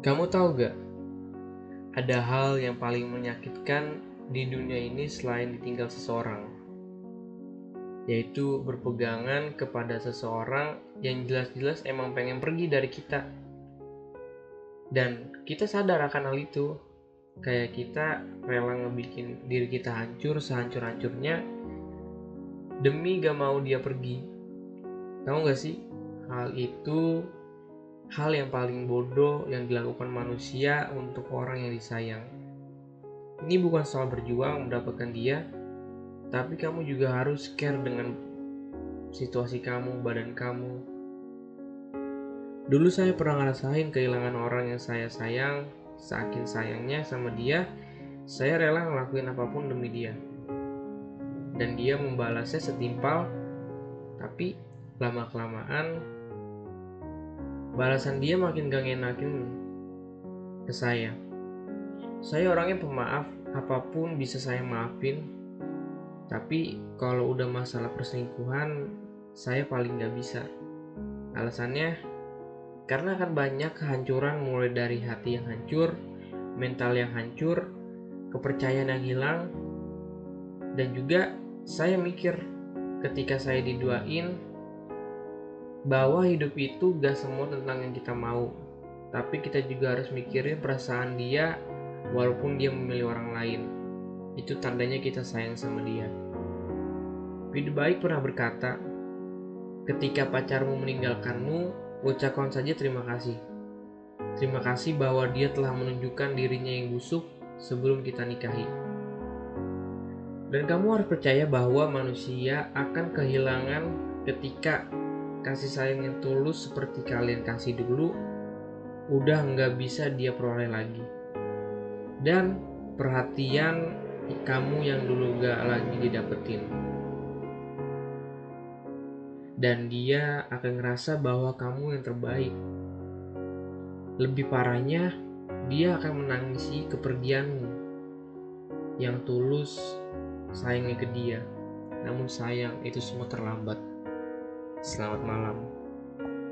Kamu tahu gak? Ada hal yang paling menyakitkan di dunia ini selain ditinggal seseorang, yaitu berpegangan kepada seseorang yang jelas-jelas emang pengen pergi dari kita. Dan kita sadar akan hal itu, kayak kita rela ngebikin diri kita hancur sehancur-hancurnya demi gak mau dia pergi. Tahu gak sih, hal itu hal yang paling bodoh yang dilakukan manusia untuk orang yang disayang. Ini bukan soal berjuang mendapatkan dia, tapi kamu juga harus care dengan situasi kamu, badan kamu. Dulu saya pernah ngerasain kehilangan orang yang saya sayang, saking sayangnya sama dia, saya rela ngelakuin apa pun demi dia. Dan dia membalasnya setimpal, tapi lama-kelamaan balasan dia makin gak ngenakin ke saya. Saya orangnya pemaaf, apa pun bisa saya maafin. Tapi kalau udah masalah perselingkuhan, saya paling gak bisa. Alasannya, karena akan banyak kehancuran mulai dari hati yang hancur, mental yang hancur, kepercayaan yang hilang, dan juga saya mikir ketika saya diduain bahwa hidup itu gak semua tentang yang kita mau. Tapi kita juga harus mikirin perasaan dia walaupun dia memilih orang lain. Itu tandanya kita sayang sama dia. Video baik pernah berkata ketika pacarmu meninggalkanmu ucapkan saja terima kasih. Terima kasih bahwa dia telah menunjukkan dirinya yang busuk sebelum kita nikahi. Dan kamu harus percaya bahwa manusia akan kehilangan ketika kasih sayang yang tulus seperti kalian kasih dulu udah nggak bisa dia peroleh lagi. Dan perhatian kamu yang dulu gak lagi didapetin. Dan dia akan ngerasa bahwa kamu yang terbaik. Lebih parahnya dia akan menangisi kepergianmu yang tulus sayangnya ke dia. Namun sayang itu semua terlambat Selamat malam.